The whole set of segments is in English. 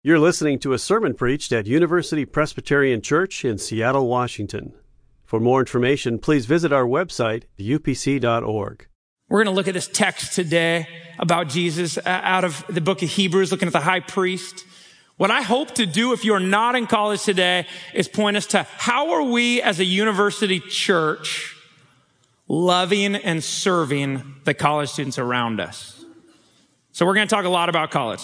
You're listening to a sermon preached at University Presbyterian Church in Seattle, Washington. For more information, please visit our website, upc.org. We're going to look at this text today about Jesus uh, out of the book of Hebrews, looking at the high priest. What I hope to do if you're not in college today is point us to how are we as a university church loving and serving the college students around us? So we're going to talk a lot about college.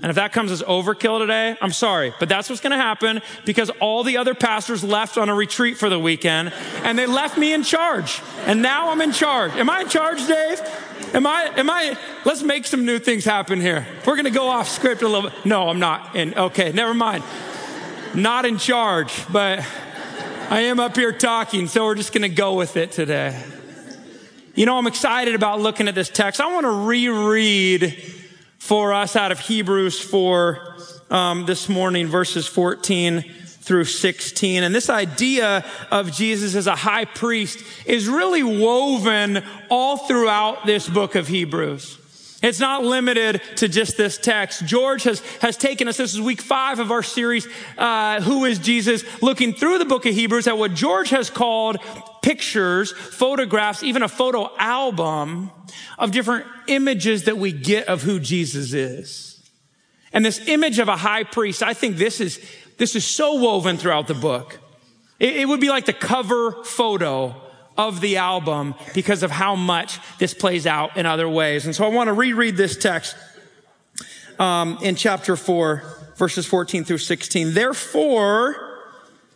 And if that comes as overkill today, I'm sorry, but that's what's going to happen because all the other pastors left on a retreat for the weekend and they left me in charge. And now I'm in charge. Am I in charge, Dave? Am I, am I, let's make some new things happen here. We're going to go off script a little bit. No, I'm not. And okay, never mind. Not in charge, but I am up here talking, so we're just going to go with it today. You know, I'm excited about looking at this text. I want to reread for us out of Hebrews 4 um, this morning, verses 14 through 16. And this idea of Jesus as a high priest is really woven all throughout this book of Hebrews. It's not limited to just this text. George has, has taken us, this is week five of our series, uh, Who is Jesus? Looking through the book of Hebrews at what George has called pictures, photographs, even a photo album of different images that we get of who Jesus is. And this image of a high priest, I think this is, this is so woven throughout the book. It, it would be like the cover photo of the album because of how much this plays out in other ways. And so I want to reread this text um, in chapter 4, verses 14 through 16. Therefore,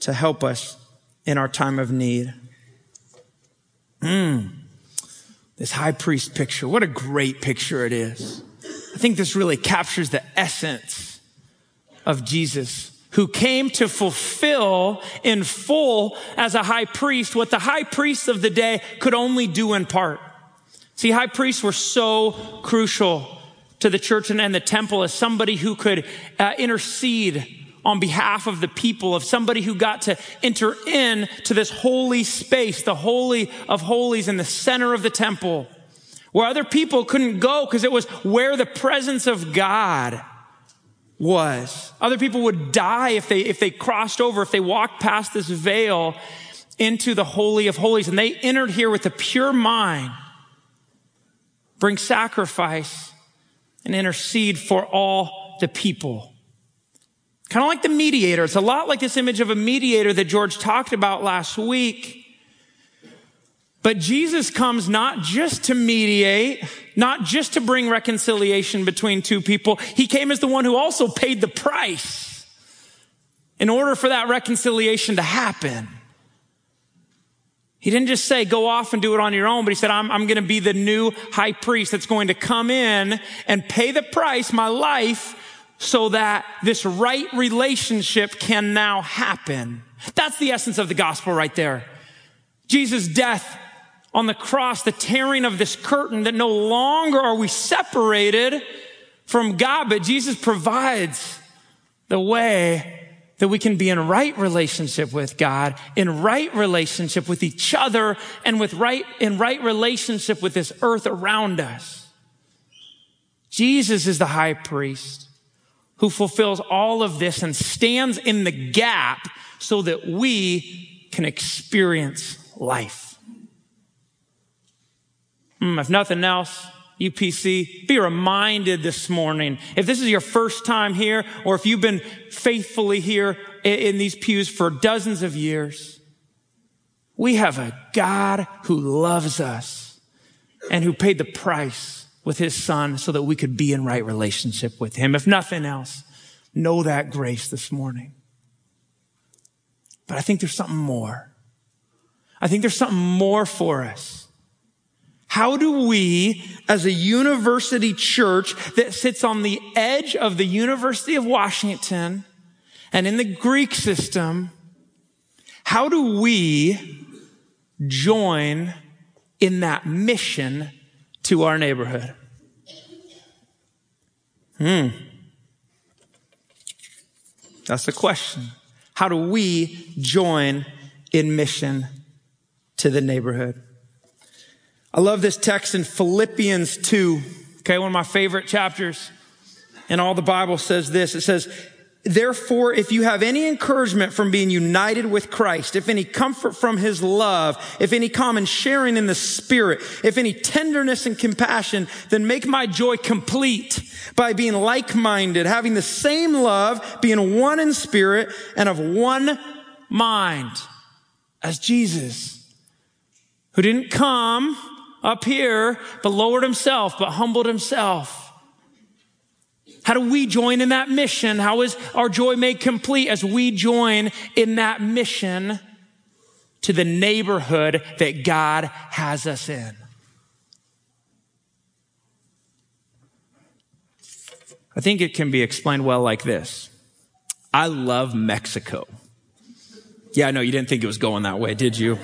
to help us in our time of need. Mm. This high priest picture, what a great picture it is. I think this really captures the essence of Jesus, who came to fulfill in full as a high priest what the high priests of the day could only do in part. See, high priests were so crucial to the church and, the temple as somebody who could uh, intercede on behalf of the people of somebody who got to enter in to this holy space, the holy of holies in the center of the temple where other people couldn't go because it was where the presence of God was. Other people would die if they, if they crossed over, if they walked past this veil into the holy of holies and they entered here with a pure mind, bring sacrifice and intercede for all the people. Kind of like the mediator. It's a lot like this image of a mediator that George talked about last week. But Jesus comes not just to mediate, not just to bring reconciliation between two people. He came as the one who also paid the price in order for that reconciliation to happen. He didn't just say, go off and do it on your own, but he said, I'm, I'm going to be the new high priest that's going to come in and pay the price, my life, so that this right relationship can now happen. That's the essence of the gospel right there. Jesus' death on the cross, the tearing of this curtain that no longer are we separated from God, but Jesus provides the way that we can be in right relationship with God, in right relationship with each other, and with right, in right relationship with this earth around us. Jesus is the high priest who fulfills all of this and stands in the gap so that we can experience life. Mm, if nothing else, UPC, be reminded this morning. If this is your first time here, or if you've been faithfully here in these pews for dozens of years, we have a God who loves us and who paid the price with his son so that we could be in right relationship with him. If nothing else, know that grace this morning. But I think there's something more. I think there's something more for us. How do we, as a university church that sits on the edge of the University of Washington and in the Greek system, how do we join in that mission to our neighborhood? Hmm. That's the question. How do we join in mission to the neighborhood? I love this text in Philippians 2. Okay, one of my favorite chapters. And all the Bible says this. It says, Therefore, if you have any encouragement from being united with Christ, if any comfort from his love, if any common sharing in the spirit, if any tenderness and compassion, then make my joy complete by being like-minded, having the same love, being one in spirit and of one mind as Jesus, who didn't come up here, but lowered himself, but humbled himself how do we join in that mission? How is our joy made complete as we join in that mission to the neighborhood that God has us in? I think it can be explained well like this. I love Mexico. Yeah, I know you didn't think it was going that way, did you?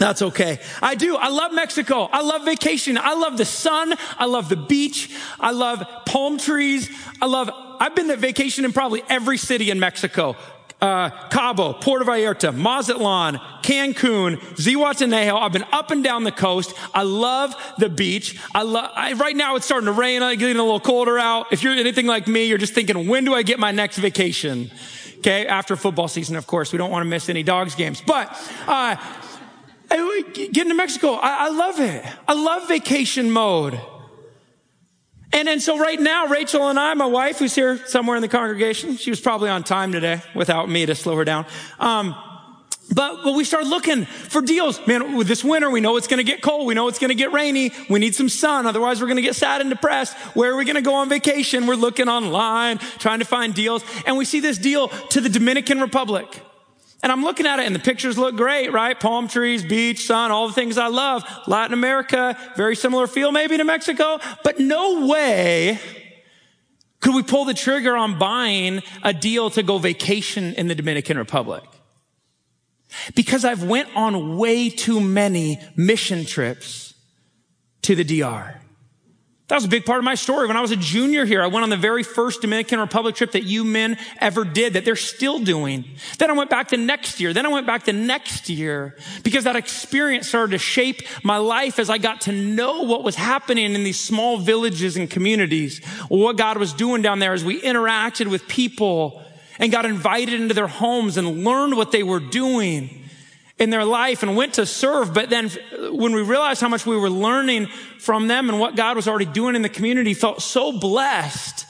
That's okay. I do. I love Mexico. I love vacation. I love the sun. I love the beach. I love palm trees. I love, I've been to vacation in probably every city in Mexico. Uh, Cabo, Puerto Vallarta, Mazatlan, Cancun, Zihuatanejo. I've been up and down the coast. I love the beach. I love, I, right now it's starting to rain, I'm getting a little colder out. If you're anything like me, you're just thinking, when do I get my next vacation? Okay. After football season, of course, we don't want to miss any dogs games, but, uh, Getting to Mexico, I, I love it. I love vacation mode. And then so right now, Rachel and I, my wife, who's here somewhere in the congregation, she was probably on time today without me to slow her down. Um, but, but we start looking for deals. Man, with this winter, we know it's going to get cold. We know it's going to get rainy. We need some sun. Otherwise, we're going to get sad and depressed. Where are we going to go on vacation? We're looking online, trying to find deals. And we see this deal to the Dominican Republic. And I'm looking at it and the pictures look great, right? Palm trees, beach, sun, all the things I love. Latin America, very similar feel maybe to Mexico, but no way could we pull the trigger on buying a deal to go vacation in the Dominican Republic. Because I've went on way too many mission trips to the DR. That was a big part of my story. When I was a junior here, I went on the very first Dominican Republic trip that UMin ever did, that they're still doing. Then I went back the next year. Then I went back the next year because that experience started to shape my life as I got to know what was happening in these small villages and communities, what God was doing down there as we interacted with people and got invited into their homes and learned what they were doing in their life and went to serve. But then when we realized how much we were learning from them and what God was already doing in the community, felt so blessed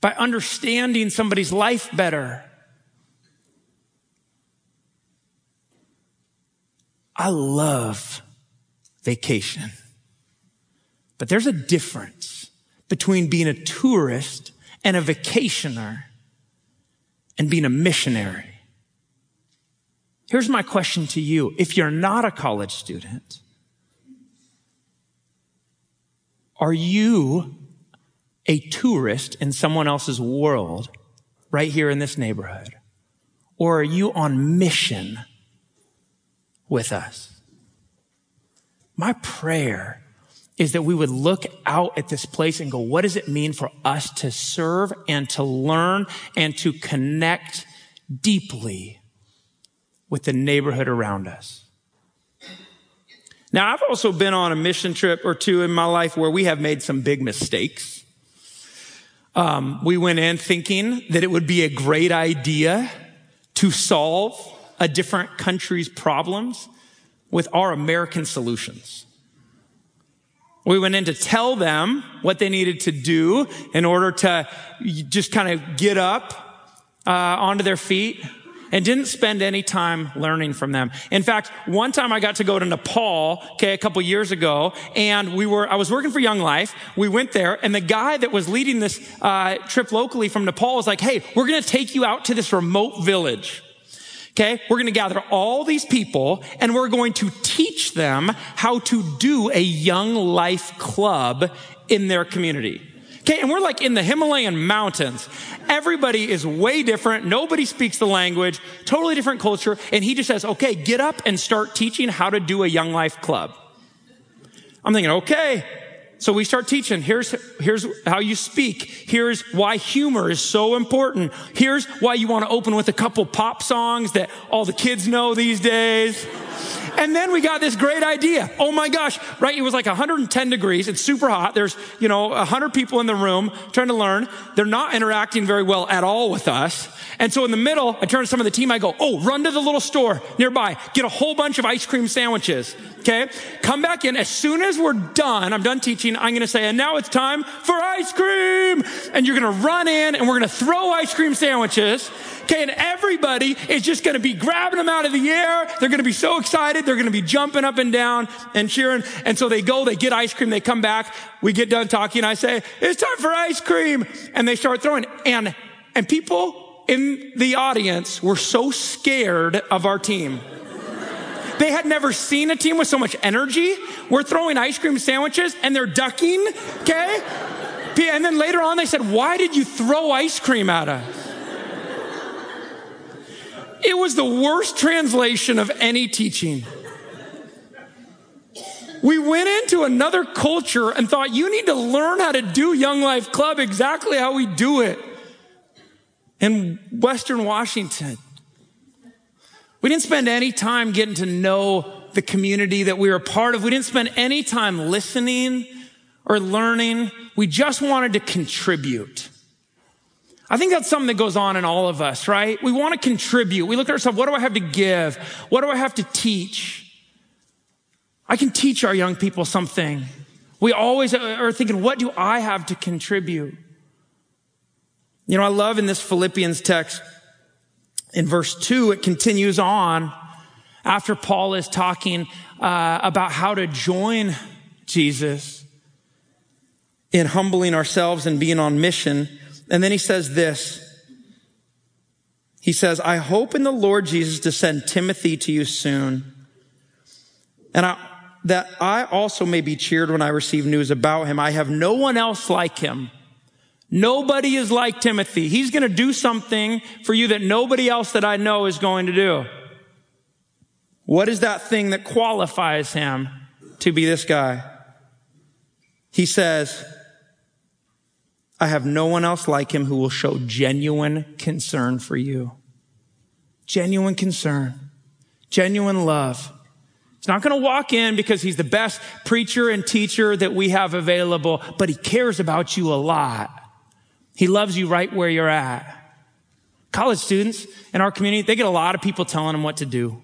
by understanding somebody's life better. I love vacation. But there's a difference between being a tourist and a vacationer and being a missionary. Here's my question to you. If you're not a college student, are you a tourist in someone else's world right here in this neighborhood? Or are you on mission with us? My prayer is that we would look out at this place and go, what does it mean for us to serve and to learn and to connect deeply with the neighborhood around us. Now, I've also been on a mission trip or two in my life where we have made some big mistakes. Um, we went in thinking that it would be a great idea to solve a different country's problems with our American solutions. We went in to tell them what they needed to do in order to just kind of get up uh, onto their feet, and didn't spend any time learning from them. In fact, one time I got to go to Nepal, okay, a couple years ago, and we were, I was working for Young Life. We went there, and the guy that was leading this uh, trip locally from Nepal was like, hey, we're going to take you out to this remote village. Okay. We're going to gather all these people and we're going to teach them how to do a young life club in their community. Okay. And we're like in the Himalayan mountains. Everybody is way different. Nobody speaks the language, totally different culture. And he just says, okay, get up and start teaching how to do a young life club. I'm thinking, okay, so we start teaching. Here's, here's how you speak. Here's why humor is so important. Here's why you want to open with a couple pop songs that all the kids know these days. And then we got this great idea. Oh my gosh, right? It was like 110 degrees. It's super hot. There's, you know, 100 people in the room trying to learn. They're not interacting very well at all with us. And so in the middle, I turn to some of the team. I go, Oh, run to the little store nearby. Get a whole bunch of ice cream sandwiches. Okay. Come back in. As soon as we're done, I'm done teaching. I'm going to say, and now it's time for ice cream. And you're going to run in and we're going to throw ice cream sandwiches. Okay, and everybody is just going to be grabbing them out of the air. They're going to be so excited. They're going to be jumping up and down and cheering. And so they go, they get ice cream, they come back. We get done talking. I say, it's time for ice cream. And they start throwing. And, and people in the audience were so scared of our team. They had never seen a team with so much energy. We're throwing ice cream sandwiches and they're ducking. Okay. And then later on, they said, why did you throw ice cream at us? It was the worst translation of any teaching. We went into another culture and thought, you need to learn how to do Young Life Club exactly how we do it in Western Washington. We didn't spend any time getting to know the community that we were a part of. We didn't spend any time listening or learning. We just wanted to contribute. I think that's something that goes on in all of us, right? We want to contribute. We look at ourselves, what do I have to give? What do I have to teach? I can teach our young people something. We always are thinking, what do I have to contribute? You know, I love in this Philippians text, in verse two, it continues on after Paul is talking uh, about how to join Jesus in humbling ourselves and being on mission. And then he says this. He says, I hope in the Lord Jesus to send Timothy to you soon. And I, that I also may be cheered when I receive news about him. I have no one else like him. Nobody is like Timothy. He's going to do something for you that nobody else that I know is going to do. What is that thing that qualifies him to be this guy? He says, I have no one else like him who will show genuine concern for you. Genuine concern. Genuine love. He's not going to walk in because he's the best preacher and teacher that we have available, but he cares about you a lot. He loves you right where you're at. College students in our community, they get a lot of people telling them what to do.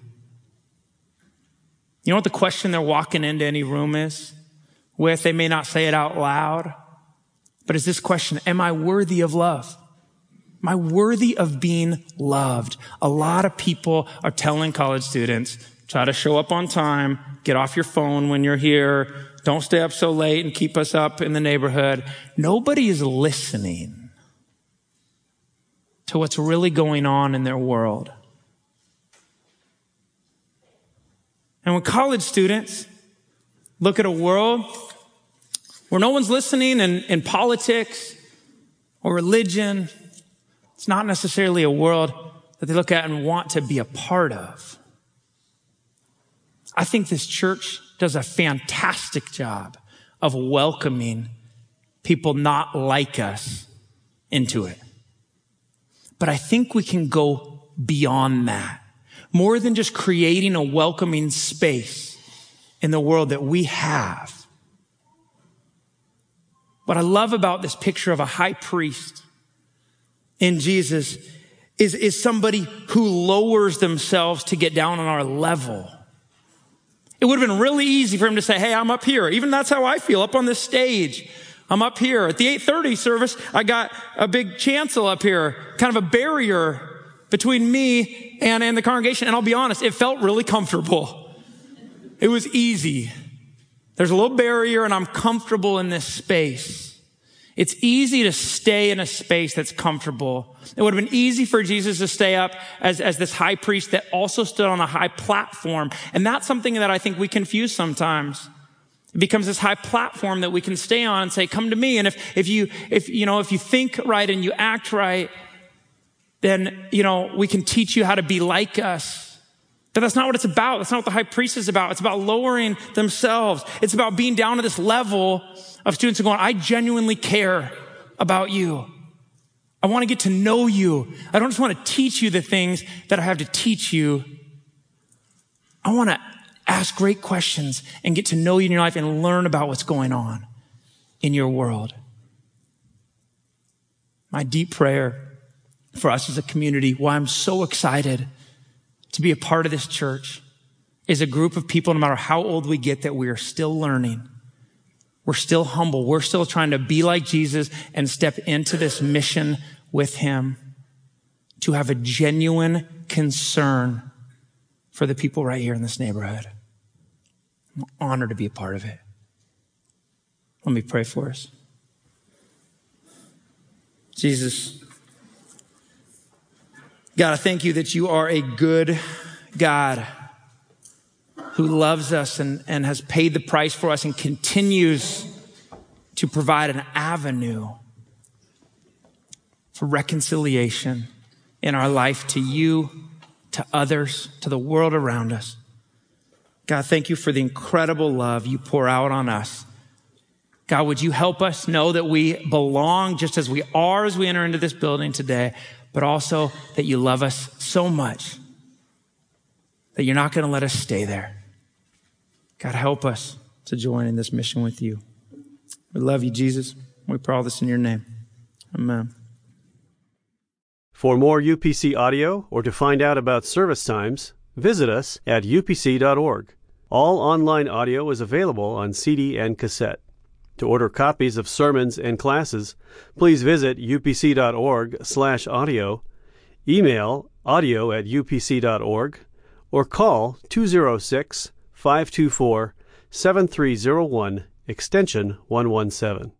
You know what the question they're walking into any room is with? They may not say it out loud, but it's this question, am I worthy of love? Am I worthy of being loved? A lot of people are telling college students, try to show up on time, get off your phone when you're here, don't stay up so late and keep us up in the neighborhood. Nobody is listening to what's really going on in their world. And when college students look at a world where no one's listening in, in politics or religion. It's not necessarily a world that they look at and want to be a part of. I think this church does a fantastic job of welcoming people not like us into it. But I think we can go beyond that. More than just creating a welcoming space in the world that we have what I love about this picture of a high priest in Jesus is, is somebody who lowers themselves to get down on our level. It would have been really easy for him to say, Hey, I'm up here. Even that's how I feel up on this stage. I'm up here. At the 830 service, I got a big chancel up here, kind of a barrier between me and, and the congregation. And I'll be honest, it felt really comfortable. It was easy. There's a little barrier and I'm comfortable in this space. It's easy to stay in a space that's comfortable. It would have been easy for Jesus to stay up as, as this high priest that also stood on a high platform. And that's something that I think we confuse sometimes. It becomes this high platform that we can stay on and say, come to me. And if, if you, if, you know, if you think right and you act right, then, you know, we can teach you how to be like us. But that's not what it's about. That's not what the high priest is about. It's about lowering themselves. It's about being down to this level of students and going, I genuinely care about you. I want to get to know you. I don't just want to teach you the things that I have to teach you. I want to ask great questions and get to know you in your life and learn about what's going on in your world. My deep prayer for us as a community, why I'm so excited to be a part of this church, is a group of people, no matter how old we get, that we are still learning we're still humble. We're still trying to be like Jesus and step into this mission with him to have a genuine concern for the people right here in this neighborhood. I'm honored to be a part of it. Let me pray for us. Jesus, God, I thank you that you are a good God who loves us and, and has paid the price for us and continues to provide an avenue for reconciliation in our life to you, to others, to the world around us. God, thank you for the incredible love you pour out on us. God, would you help us know that we belong just as we are as we enter into this building today, but also that you love us so much that you're not going to let us stay there. God, help us to join in this mission with you. We love you, Jesus. We pray all this in your name. Amen. For more UPC audio or to find out about service times, visit us at upc.org. All online audio is available on CD and cassette. To order copies of sermons and classes, please visit upc.org/audio, email audio at upc.org, or call 206 524 7301, extension 117.